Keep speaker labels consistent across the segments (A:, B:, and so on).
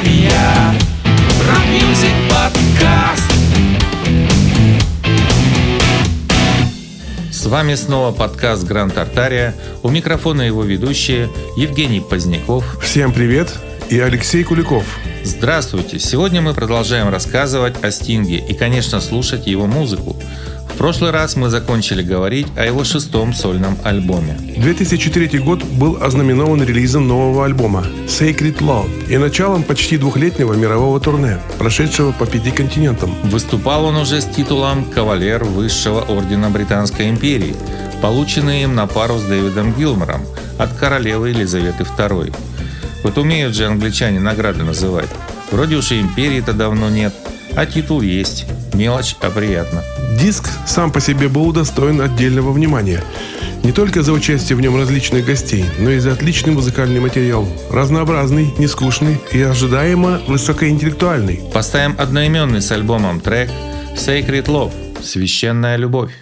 A: Артария Рок-мьюзик подкаст С вами снова подкаст Гранд Артария. У микрофона его ведущие Евгений Поздняков.
B: Всем привет и Алексей Куликов.
A: Здравствуйте! Сегодня мы продолжаем рассказывать о Стинге и, конечно, слушать его музыку. Прошлый раз мы закончили говорить о его шестом сольном альбоме.
B: 2003 год был ознаменован релизом нового альбома Sacred Love и началом почти двухлетнего мирового турне, прошедшего по пяти континентам.
A: Выступал он уже с титулом «Кавалер Высшего Ордена Британской империи», полученный им на пару с Дэвидом Гилмором от королевы Елизаветы II. Вот умеют же англичане награды называть. Вроде уж и империи-то давно нет, а титул есть. Мелочь, а приятно.
B: Диск сам по себе был удостоен отдельного внимания. Не только за участие в нем различных гостей, но и за отличный музыкальный материал. Разнообразный, нескучный и ожидаемо высокоинтеллектуальный.
A: Поставим одноименный с альбомом трек Sacred Love – Священная любовь.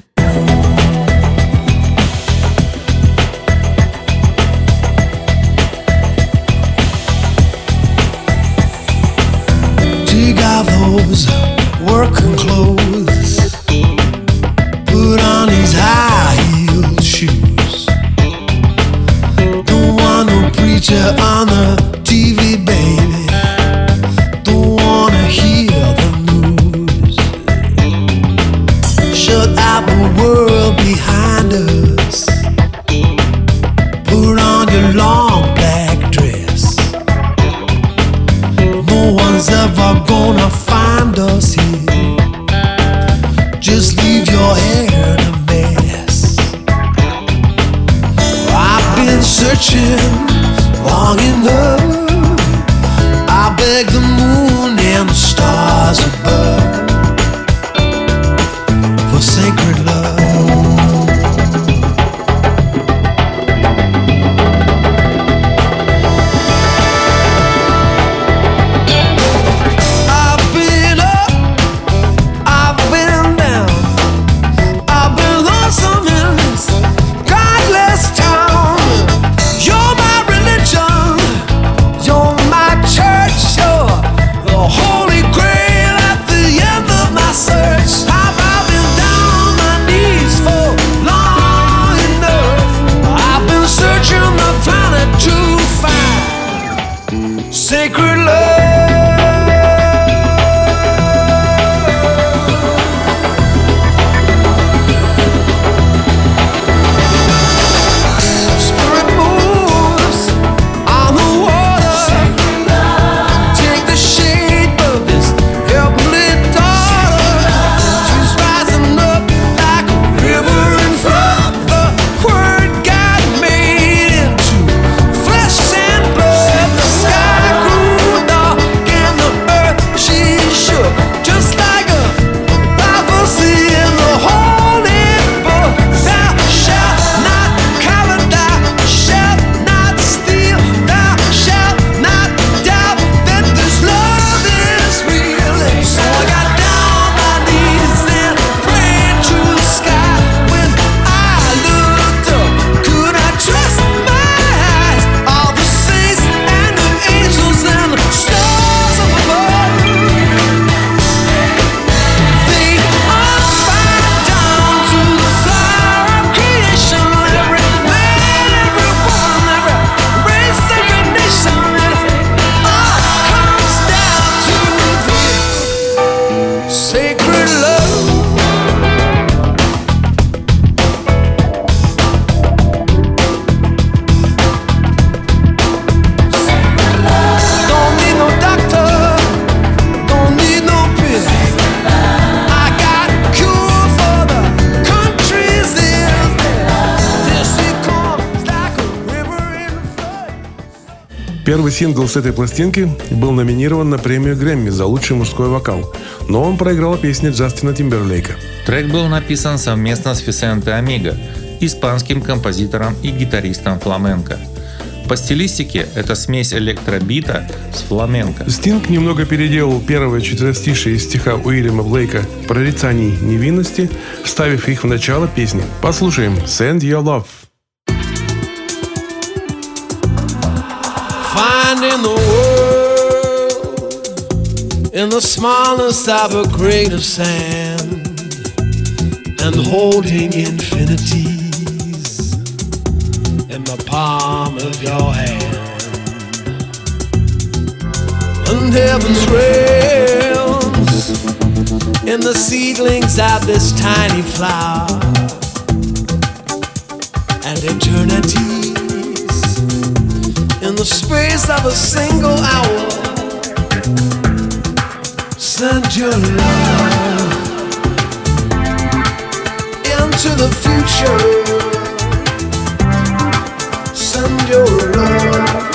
B: Первый сингл с этой пластинки был номинирован на премию Грэмми за лучший мужской вокал, но он проиграл песне Джастина Тимберлейка.
A: Трек был написан совместно с Фисенте Амиго, испанским композитором и гитаристом фламенко. По стилистике это смесь электробита с фламенко.
B: Стинг немного переделал первое четверостишее из стиха Уильяма Блейка «Прорицаний невинности», вставив их в начало песни. Послушаем «Send Your Love».
C: Finding the world
A: in the smallest of a grain of sand and holding infinities in the palm of your hand. And heaven's realms in the seedlings of this tiny flower and eternities in the space of a single hour send your love into the future. Send your love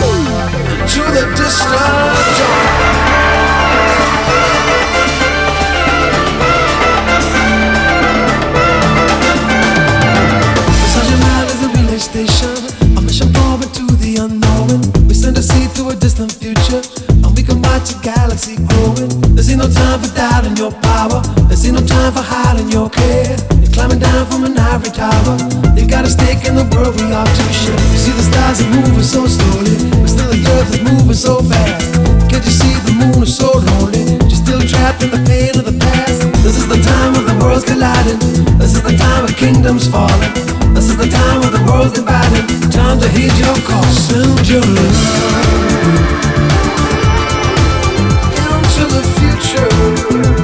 A: into the distant no time for doubt in your power. There's no time for hiding your care. You're climbing down from an ivory tower. You got a stake in the world we are to share. You see the stars are moving so slowly, but still the earth is moving so fast. Can't you see the moon is so lonely? You're still trapped in the pain of the past. This is the time of the worlds colliding. This is the time of kingdoms falling. This is the time of the world's dividing. Time to heed your call. Send your love into the future.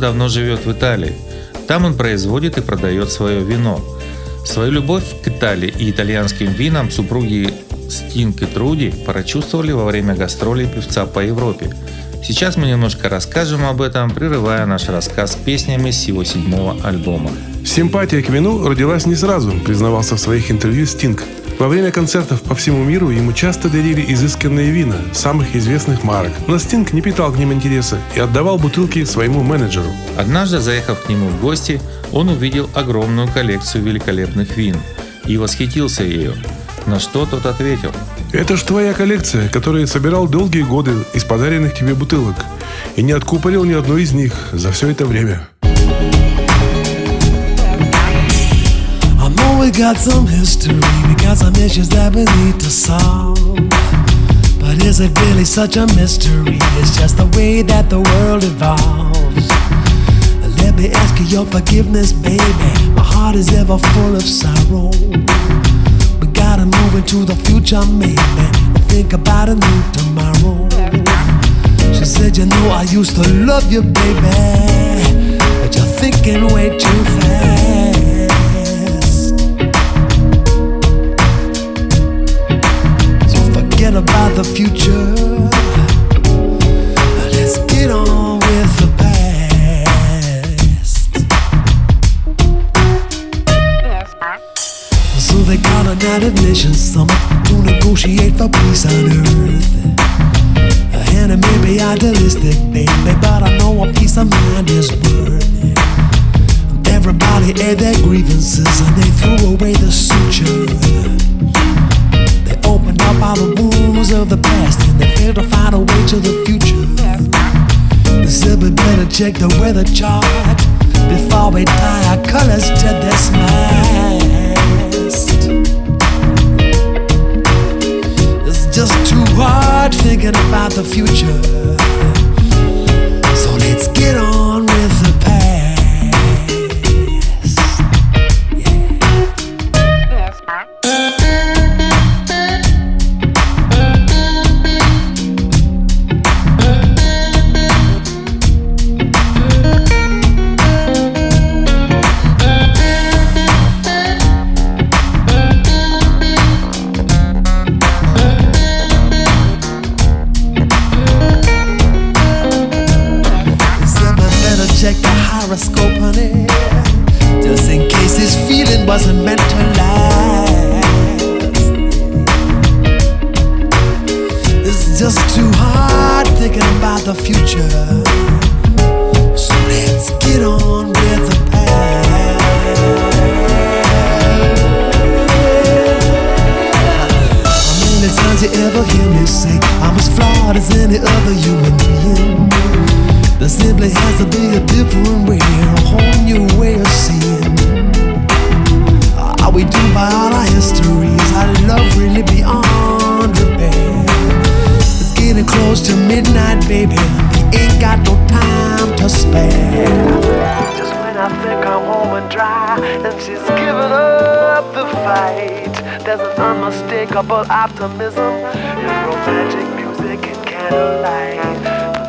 D: Давно живет в Италии. Там он производит и продает свое вино. Свою любовь к Италии и итальянским винам супруги Стинг и Труди прочувствовали во время гастролей певца по Европе. Сейчас мы немножко расскажем об этом, прерывая наш рассказ песнями с его седьмого альбома.
B: Симпатия к вину родилась не сразу, признавался в своих интервью Стинг. Во время концертов по всему миру ему часто дарили изысканные вина самых известных марок, но Стинг не питал к ним интереса и отдавал бутылки своему менеджеру.
D: Однажды, заехав к нему в гости, он увидел огромную коллекцию великолепных вин и восхитился ею. На что тот ответил –
B: Это ж твоя коллекция, которую собирал долгие годы из подаренных тебе бутылок и не откупорил ни одной из них за все это время.
A: We got some history, we got some issues that we need to solve. But is it really such a mystery? It's just the way that the world evolves. Let me ask you your forgiveness, baby. My heart is ever full of sorrow. We gotta move into the future, maybe, think about a new tomorrow. She said, You know, I used to love you, baby, but you're thinking way too fast. the future. Let's get on with the past. So they got a United Nations summit to negotiate for peace on earth. And it may be idealistic, baby, but I know a peace of mind is worth. Everybody aired their grievances and they threw away the suture. They opened up all the wounds of the past and they failed to find a way to the future. We better check the weather chart before we tie our colors to this mast. It's just too hard thinking about the future. Close to midnight, baby. We ain't got no time to spare. Just when I think I'm home and dry, and she's giving up the fight. There's an unmistakable optimism in romantic music and candlelight.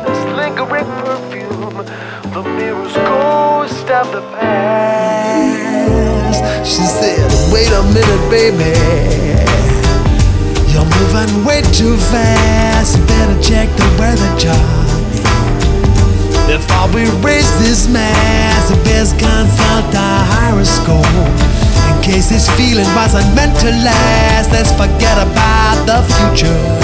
A: This lingering perfume, the mirror's ghost of the past. She said, Wait a minute, baby. Moving way too fast. You better check the weather chart. Before we raise this mass, the best consult our horoscope. In case this feeling wasn't meant to last, let's forget about the future.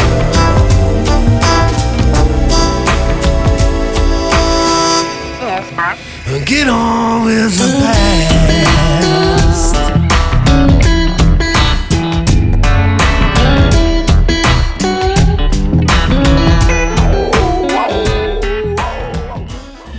A: get on with the past.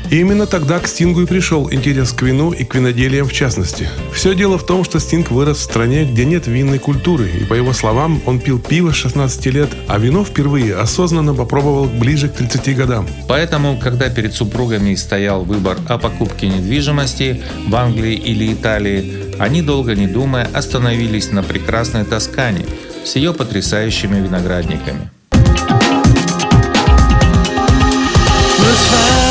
B: И именно тогда к Стингу и пришел интерес к вину и к виноделиям в частности. Все дело в том, что Стинг вырос в стране, где нет винной культуры, и по его словам, он пил пиво с 16 лет, а вино впервые осознанно попробовал ближе к 30 годам.
D: Поэтому, когда перед супругами стоял выбор о покупке недвижимости в Англии или Италии, они, долго не думая, остановились на прекрасной Тоскане с ее потрясающими виноградниками.
A: It's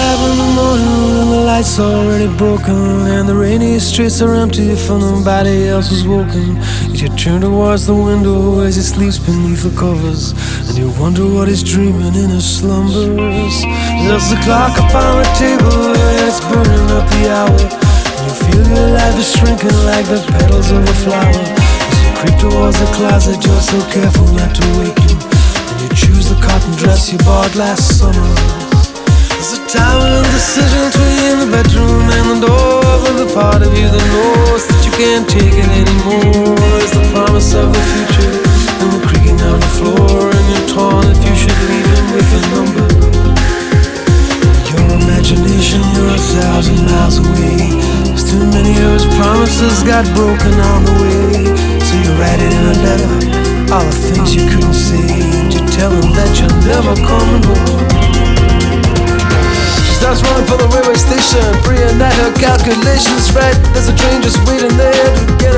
A: lights already broken And the rainy streets are empty for nobody else is walking. Yet you turn towards the window as he sleeps beneath the covers And you wonder what he's dreaming in his slumbers. There's the clock upon the table, it's burning up the hour. And you feel your life is shrinking like the petals of a flower. As you creep towards the closet, you're so careful not to wake him And you choose the cotton dress you bought last summer it's a time of indecision between the bedroom and the door But the part of you that knows that you can't take it anymore. Is the promise of the future and the creaking of the floor And you're torn if you should leave him with a number. Your imagination, you're a thousand miles away. Cause too many of his promises got broken on the way. So you write it in a letter All the things you couldn't say And you tell him that you're never coming home starts running for the railway station, that her calculations right. There's a train just waiting there to get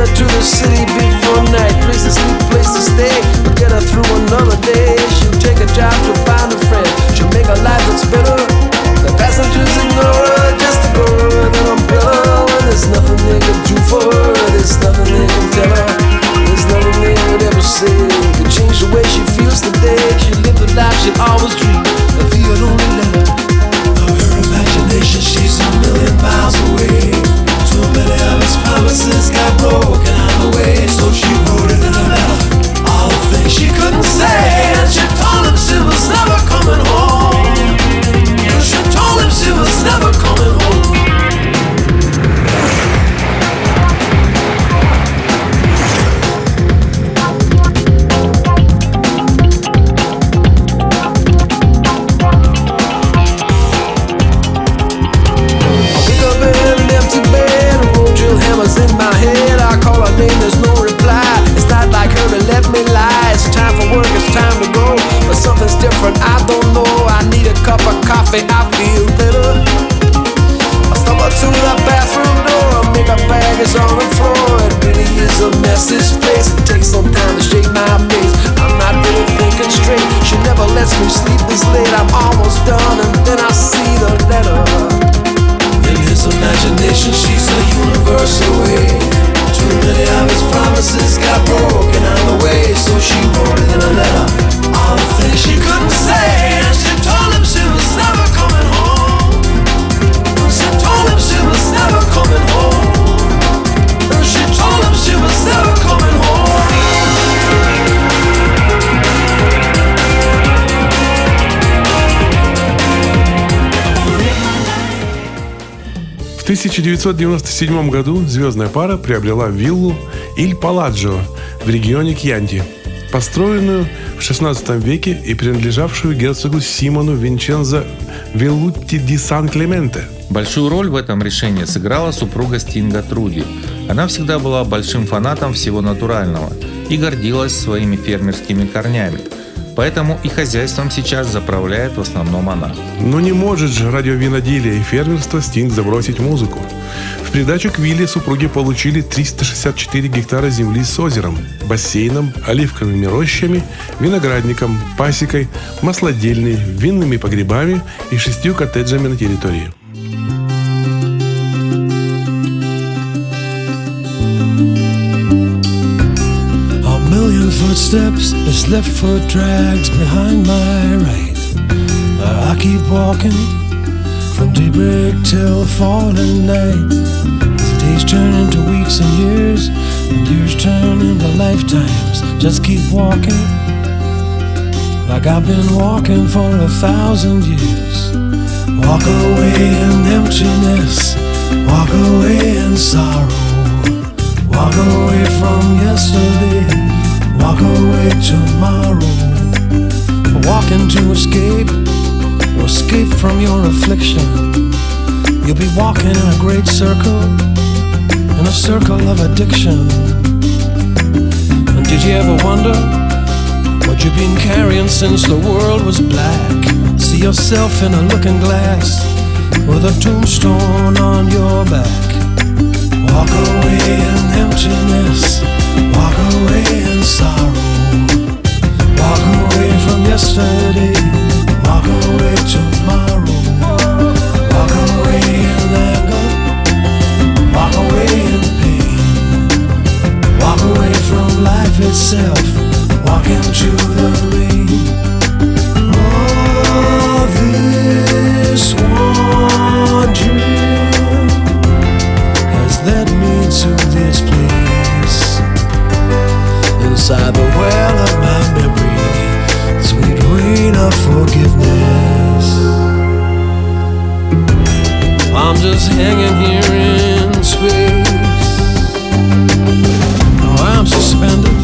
B: 1997 году звездная пара приобрела виллу Иль Паладжо в регионе Кьянти, построенную в 16 веке и принадлежавшую герцогу Симону Винчензо Велутти ди Сан-Клементе.
D: Большую роль в этом решении сыграла супруга Стинга Труди. Она всегда была большим фанатом всего натурального и гордилась своими фермерскими корнями. Поэтому и хозяйством сейчас заправляет в основном она.
B: Но не может же ради виноделия и фермерства Стинг забросить музыку. В придачу к вилле супруги получили 364 гектара земли с озером, бассейном, оливковыми рощами, виноградником, пасекой, маслодельной, винными погребами и шестью коттеджами на территории.
A: Footsteps, this left foot drags behind my right. But I keep walking from daybreak till falling night. As days turn into weeks and years, and years turn into lifetimes. Just keep walking, like I've been walking for a thousand years. Walk away in emptiness, walk away in sorrow. Walk away from yesterday, walk away tomorrow. Walking to escape, or escape from your affliction. You'll be walking in a great circle, in a circle of addiction. And did you ever wonder what you've been carrying since the world was black? See yourself in a looking glass with a tombstone on your back. Walk away in emptiness, walk away in sorrow. Walk away from yesterday, walk away tomorrow. Walk away in anger, walk away in pain. Walk away from life itself, walk into the rain. Oh, this one forgiveness. I'm just hanging here in space. Now I'm suspended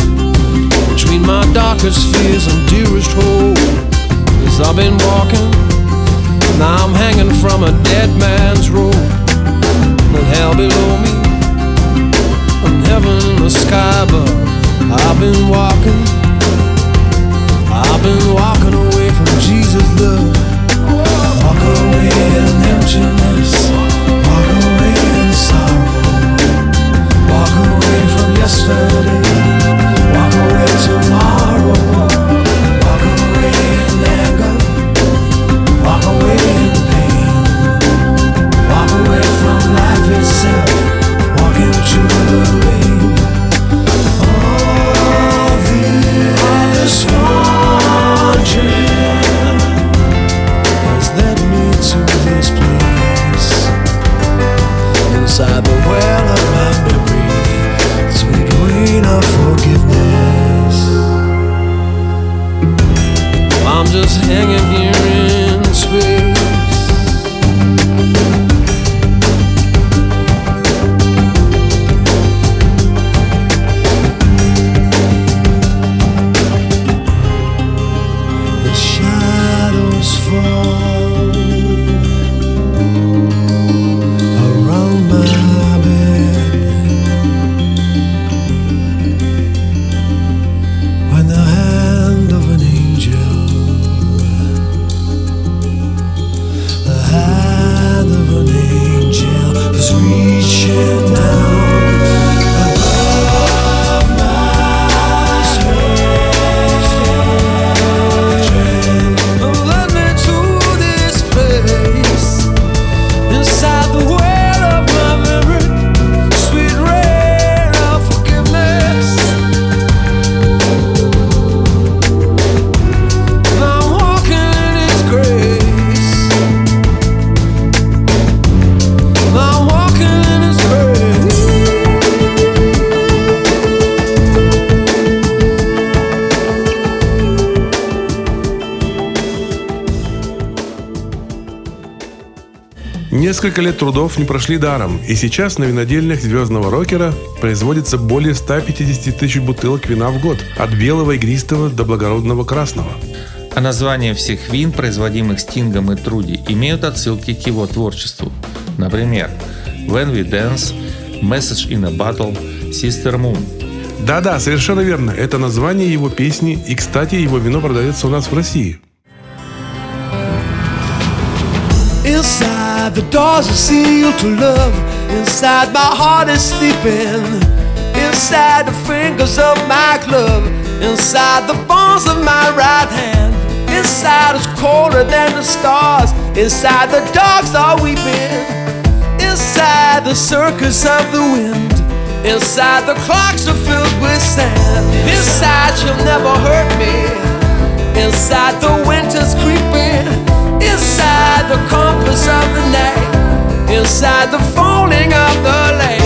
A: between my darkest fears and dearest hope. As I've been walking, now I'm hanging from a dead man's rope. And hell below me, and heaven in the sky above. I've been walking, I've been walking away Jesus' love. Walk away in emptiness, walk away in sorrow, walk away from yesterday, walk away tomorrow, walk away in anger, walk away in pain. Walk away from life itself, the rain.
B: Несколько лет трудов не прошли даром, и сейчас на винодельнях звездного рокера производится более 150 тысяч бутылок вина в год, от белого игристого до благородного красного.
D: А названия всех вин, производимых Стингом и Труди, имеют отсылки к его творчеству. Например, When We Dance, Message in a Bottle, Sister Moon.
B: Да-да, совершенно верно. Это название его песни, и, кстати, его вино продается у нас в России.
A: Inside the doors are sealed to love. Inside my heart is sleeping. Inside the fingers of my glove. Inside the bones of my right hand. Inside is colder than the stars. Inside the dogs are weeping. Inside the circus of the wind. Inside the clocks are filled with sand. Inside she'll never hurt me. Inside the winter's creeping. Inside the compass of the night. Inside the folding of the lake.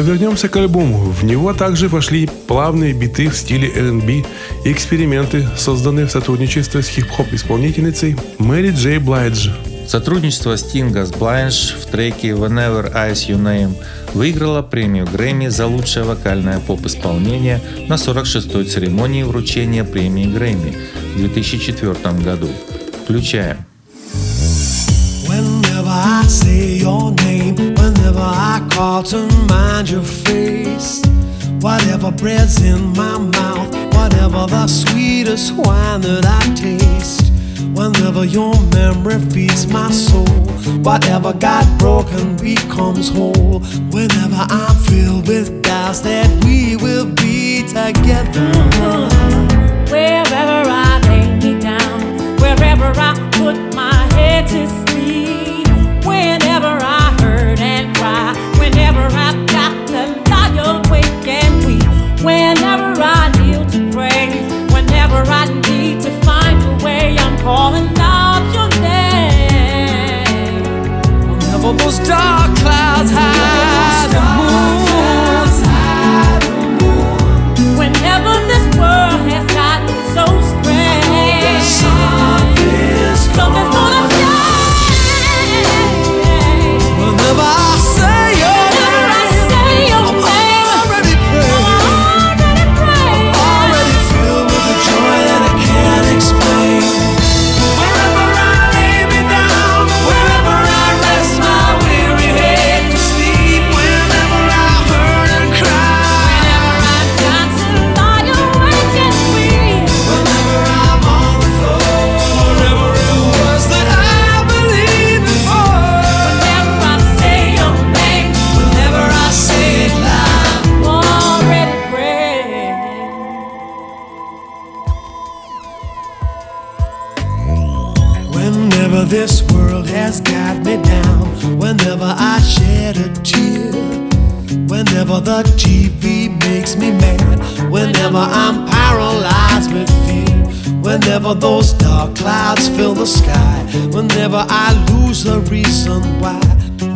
B: Но вернемся к альбому. В него также вошли плавные биты в стиле R&B и эксперименты, созданные в сотрудничестве с хип-хоп исполнительницей Мэри Джей Блайдж.
D: Сотрудничество Стинга с Блайнш в треке Whenever Eyes You Name выиграло премию Грэмми за лучшее вокальное поп-исполнение на 46-й церемонии вручения премии Грэмми в 2004 году. Включаем.
A: I say your name, whenever I call to mind your face, whatever bread's in my mouth, whatever the sweetest wine that I taste, whenever your memory feeds my soul, whatever got broken becomes whole. Whenever I'm filled with doubts that we will be together.
E: Wherever
A: Whenever whenever the TV makes me mad, whenever I'm paralyzed with fear, whenever those dark clouds fill the sky, whenever I lose the reason why,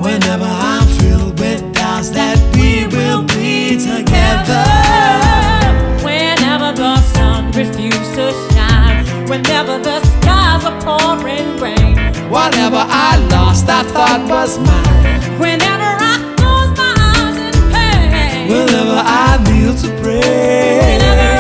A: whenever I'm filled with doubts that we will be together.
E: Whenever the sun refuses to shine, whenever the skies are pouring rain,
A: Whatever I lost, I thought was mine.
E: whenever I
A: kneel to pray.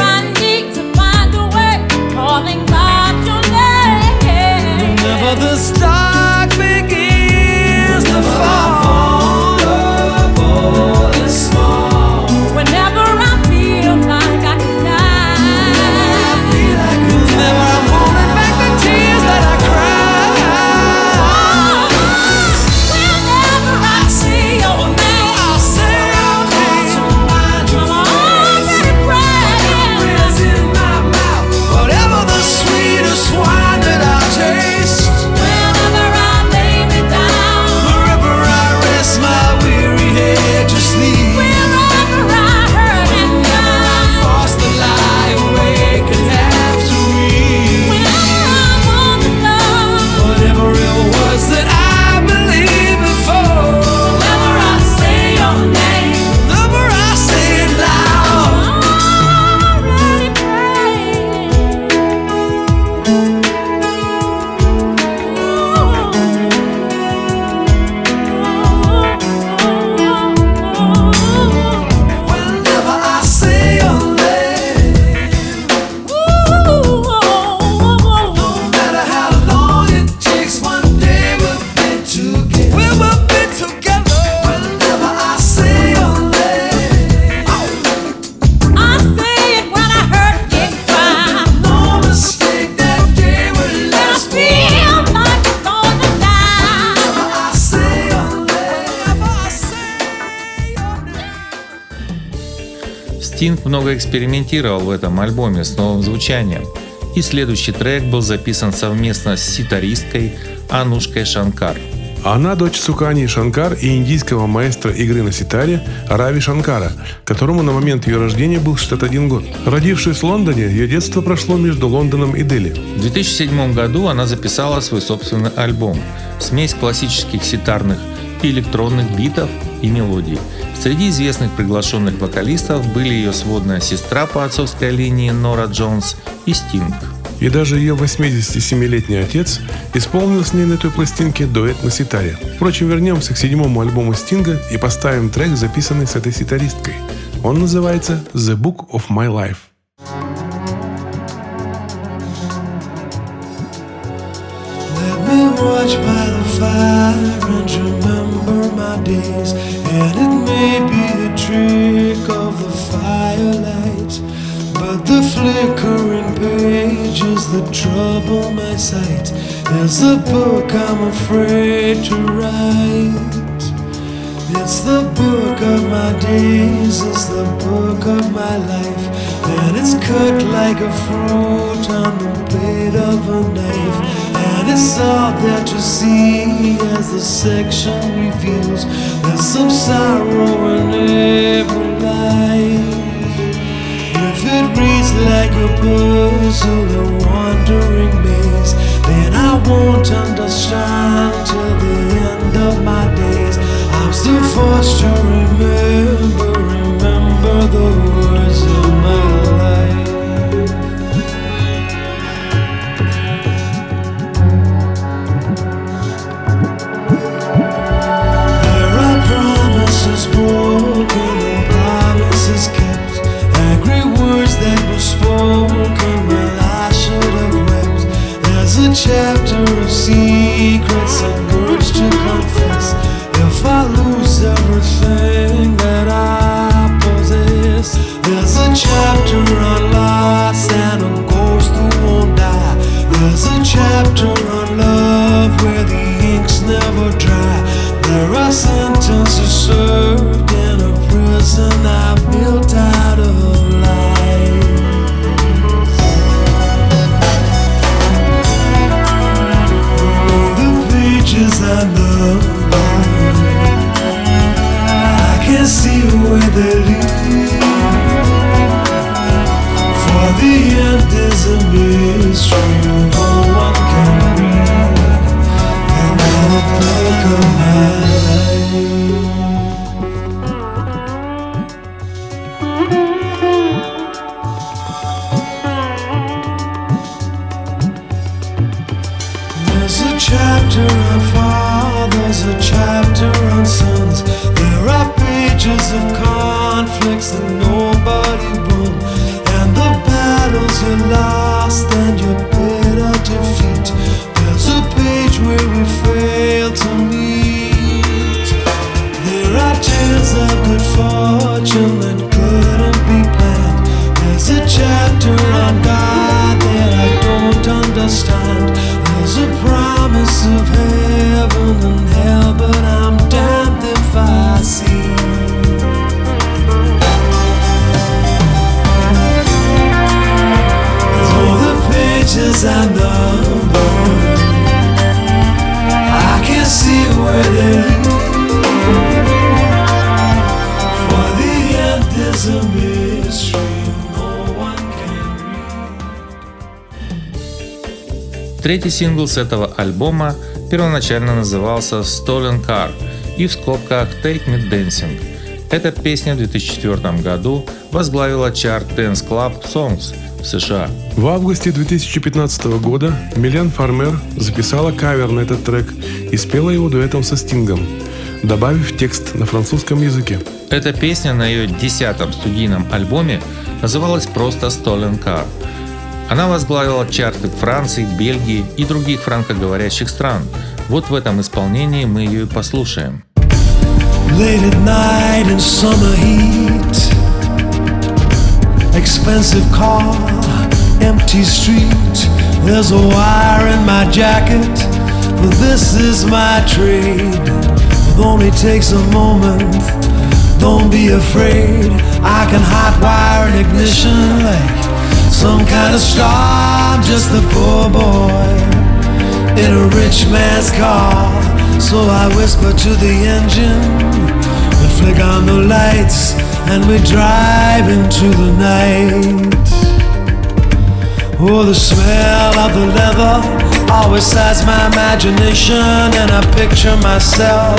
D: Много экспериментировал в этом альбоме с новым звучанием. И следующий трек был записан совместно с ситаристкой Анушкой Шанкар.
B: Она дочь Сукани Шанкар и индийского маэстро игры на ситаре Рави Шанкара, которому на момент ее рождения был 61 год. Родившись в Лондоне, ее детство прошло между Лондоном и Дели.
D: В 2007 году она записала свой собственный альбом «Смесь классических ситарных и электронных битов и мелодий». Среди известных приглашенных вокалистов были ее сводная сестра по отцовской линии Нора Джонс и Стинг.
B: И даже ее 87-летний отец исполнил с ней на этой пластинке дуэт на ситаре. Впрочем, вернемся к седьмому альбому Стинга и поставим трек, записанный с этой ситаристкой. Он называется «The Book of My Life».
A: Let me watch the fire and remember my days. And it may be a trick of the firelight, but the flickering pages that trouble my sight is the book I'm afraid to write. It's the book of my days, it's the book of my life, and it's cut like a fruit on the blade of a knife, and it's all that you see as the section reveals. There's some sorrow in every life. If it reads like a puzzle, a wandering maze, then I won't understand till the end of my days. I'm still forced to remember, pages of conflicts that nobody won, and the battles you lost and your bitter defeat. There's a page where we fail to meet. There are tales of good fortune that couldn't be planned. There's a chapter on God that I don't understand. There's a promise of heaven and
D: Третий сингл с этого альбома первоначально назывался Stolen Car и в скобках Take Me Dancing. Эта песня в 2004 году возглавила чарт Dance Club Songs в США.
B: В августе 2015 года Милен Фармер записала кавер на этот трек и спела его дуэтом со Стингом, добавив текст на французском языке.
D: Эта песня на ее десятом студийном альбоме называлась просто Stolen Car. Она возглавила чарты Франции, Бельгии и других франкоговорящих стран. Вот в этом исполнении мы ее и послушаем.
A: Late at night in summer heat. Expensive car, empty street. There's a wire in my jacket, but this is my trade. It only takes a moment. Don't be afraid. I can hotwire an ignition like some kind of star. I'm just a poor boy in a rich man's car. So I whisper to the engine, we flick on the lights, and we drive into the night. Oh, the smell of the leather always excites my imagination, and I picture myself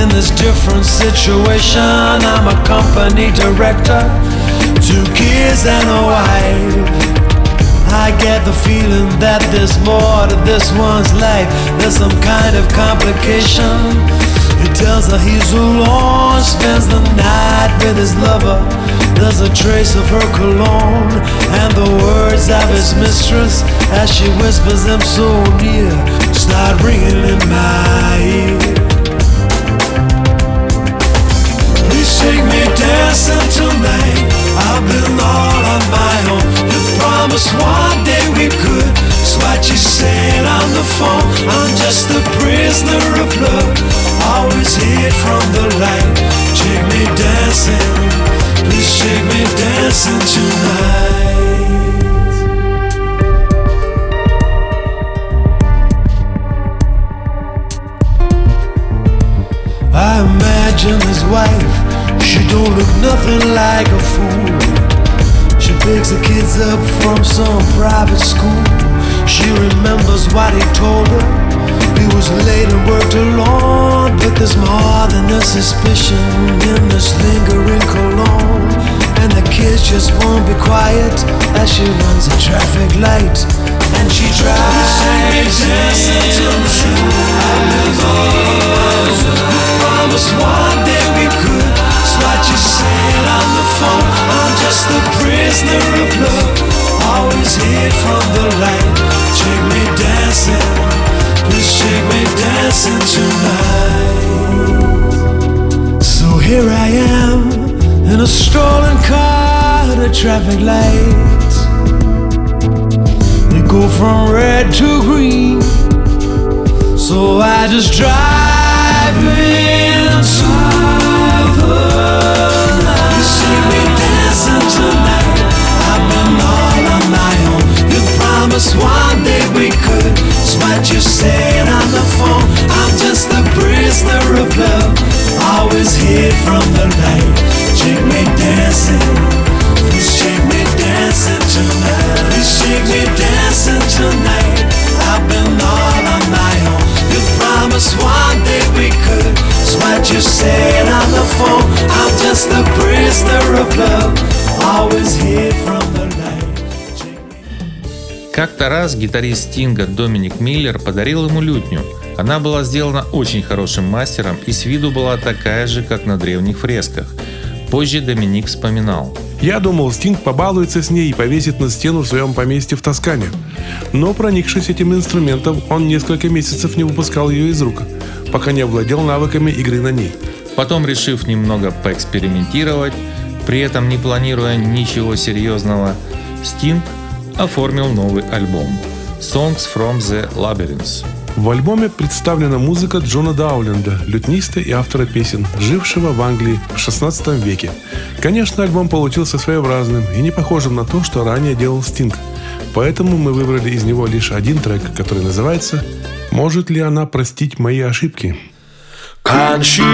A: in this different situation. I'm a company director, two kids and a wife. I get the feeling that there's more to this one's life. There's some kind of complication. Tells her he's alone, spends the night with his lover. There's a trace of her cologne and the words of his mistress as she whispers them so near. Start ringing in my ear. Please take me dancing tonight. I've been all on my own. You promised one day we could. It's what you said on the phone. I'm just a prisoner of love. Always hid from the light. Take me dancing. Please take me dancing tonight. I imagine his wife, she don't look nothing like a fool. She picks the kids up from some private school. She remembers what he told her. He was late and worked alone, but there's more than a suspicion in this lingering cologne. And the kids just won't be quiet as she runs a traffic light. And she drives dancing to promised one day we could. It's what you said on the phone. I'm just a prisoner of love. Always hid from the light. Dancing tonight. So here I am in a stolen car at traffic light. They go from red to green. So I just drive into the night. You see me dancing tonight. I've been all on my own. You promised one day we could. It's what you said phone. I'm just a prisoner of love, always hid from the light. Shake me dancing, please shake me dancing tonight. Please shake me dancing tonight. I've been all on my own. You promised one day we could. It's what you said on the phone. I'm just a prisoner of love, always hid from the light.
D: Как-то раз гитарист Стинга Доминик Миллер подарил ему лютню – Она была сделана очень хорошим мастером и с виду была такая же, как на древних фресках. Позже Доминик вспоминал.
B: Я думал, Стинг побалуется с ней и повесит на стену в своем поместье в Тоскане. Но, проникшись этим инструментом, он несколько месяцев не выпускал ее из рук, пока не овладел навыками игры на ней.
D: Потом, решив немного поэкспериментировать, при этом не планируя ничего серьезного, Стинг оформил новый альбом Songs from the Labyrinth.
B: В альбоме представлена музыка Джона Дауленда, лютниста и автора песен, жившего в Англии в 16 веке. Конечно, альбом получился своеобразным и не похожим на то, что ранее делал Стинг. Поэтому мы выбрали из него лишь один трек, который называется «Может ли она простить мои ошибки?»
A: Can she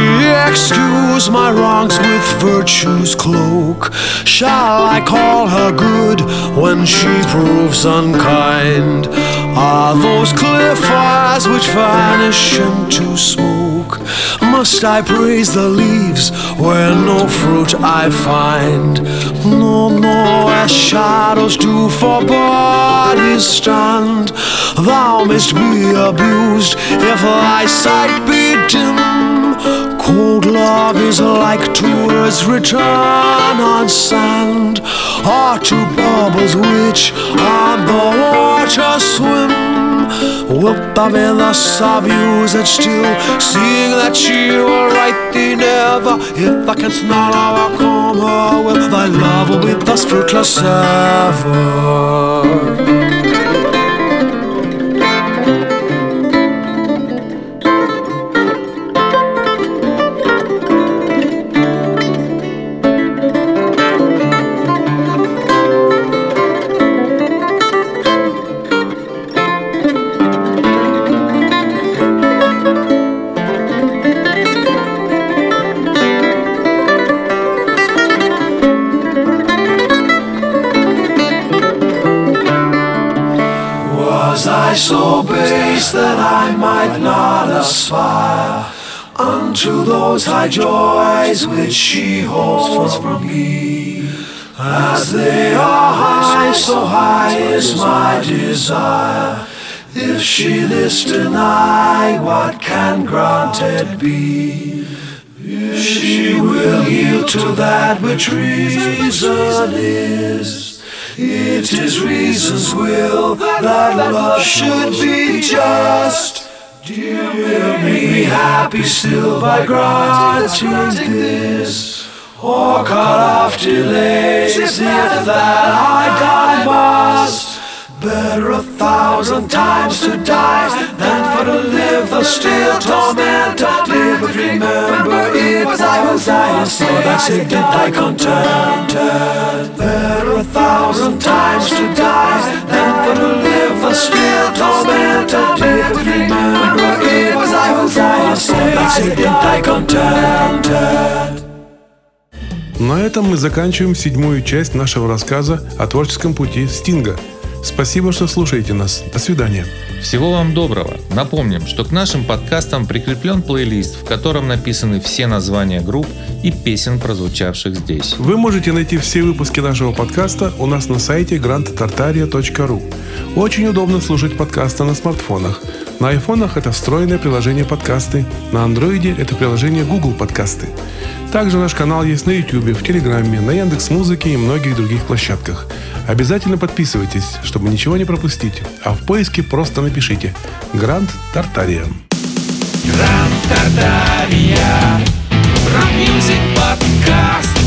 A: excuse my wrongs with virtue's cloak? Shall I call her good when she proves unkind? Are those clear fires which vanish into smoke? Must I praise the leaves where no fruit I find? No, no, as shadows do for bodies stand. Thou mayst be abused if thy sight be dim. Cold love is like two tours return on sand, or two bubbles which on the water swim. Wilt thou be thus abused still, seeing that she will right thee never? If thou canst not overcome her, will thy love will be thus fruitless ever? That I might not aspire unto those high joys which she holds from me? As they are high, so high is my desire. If she this deny, what can granted be? If She will yield to that which reason is. It is reason's will that love should be just. Dear will make me happy still by granting this. Or cut off delays if that I die must. Better a thousand times to die than for to live the still torment live. But remember, it was I who died, so that sick did thy contented. Better a thousand times to die than for to live the still torment live. But remember, it was I who died, so that sick did thy contented.
B: На этом мы заканчиваем седьмую часть нашего рассказа о творческом пути Стинга. Спасибо, что слушаете нас. До свидания.
D: Всего вам доброго. Напомним, что к нашим подкастам прикреплен плейлист, в котором написаны все названия групп и песен, прозвучавших здесь.
B: Вы можете найти все выпуски нашего подкаста у нас на сайте grandtartaria.ru. Очень удобно слушать подкасты на смартфонах. На айфонах это встроенное приложение подкасты, на андроиде это приложение Google подкасты. Также наш канал есть на YouTube, в Телеграме, на Яндекс Музыке и многих других площадках. Обязательно подписывайтесь, чтобы ничего не пропустить. А в поиске просто напишите «Гранд Тартария».
F: Гранд Тартария. Рок-мюзик подкаст.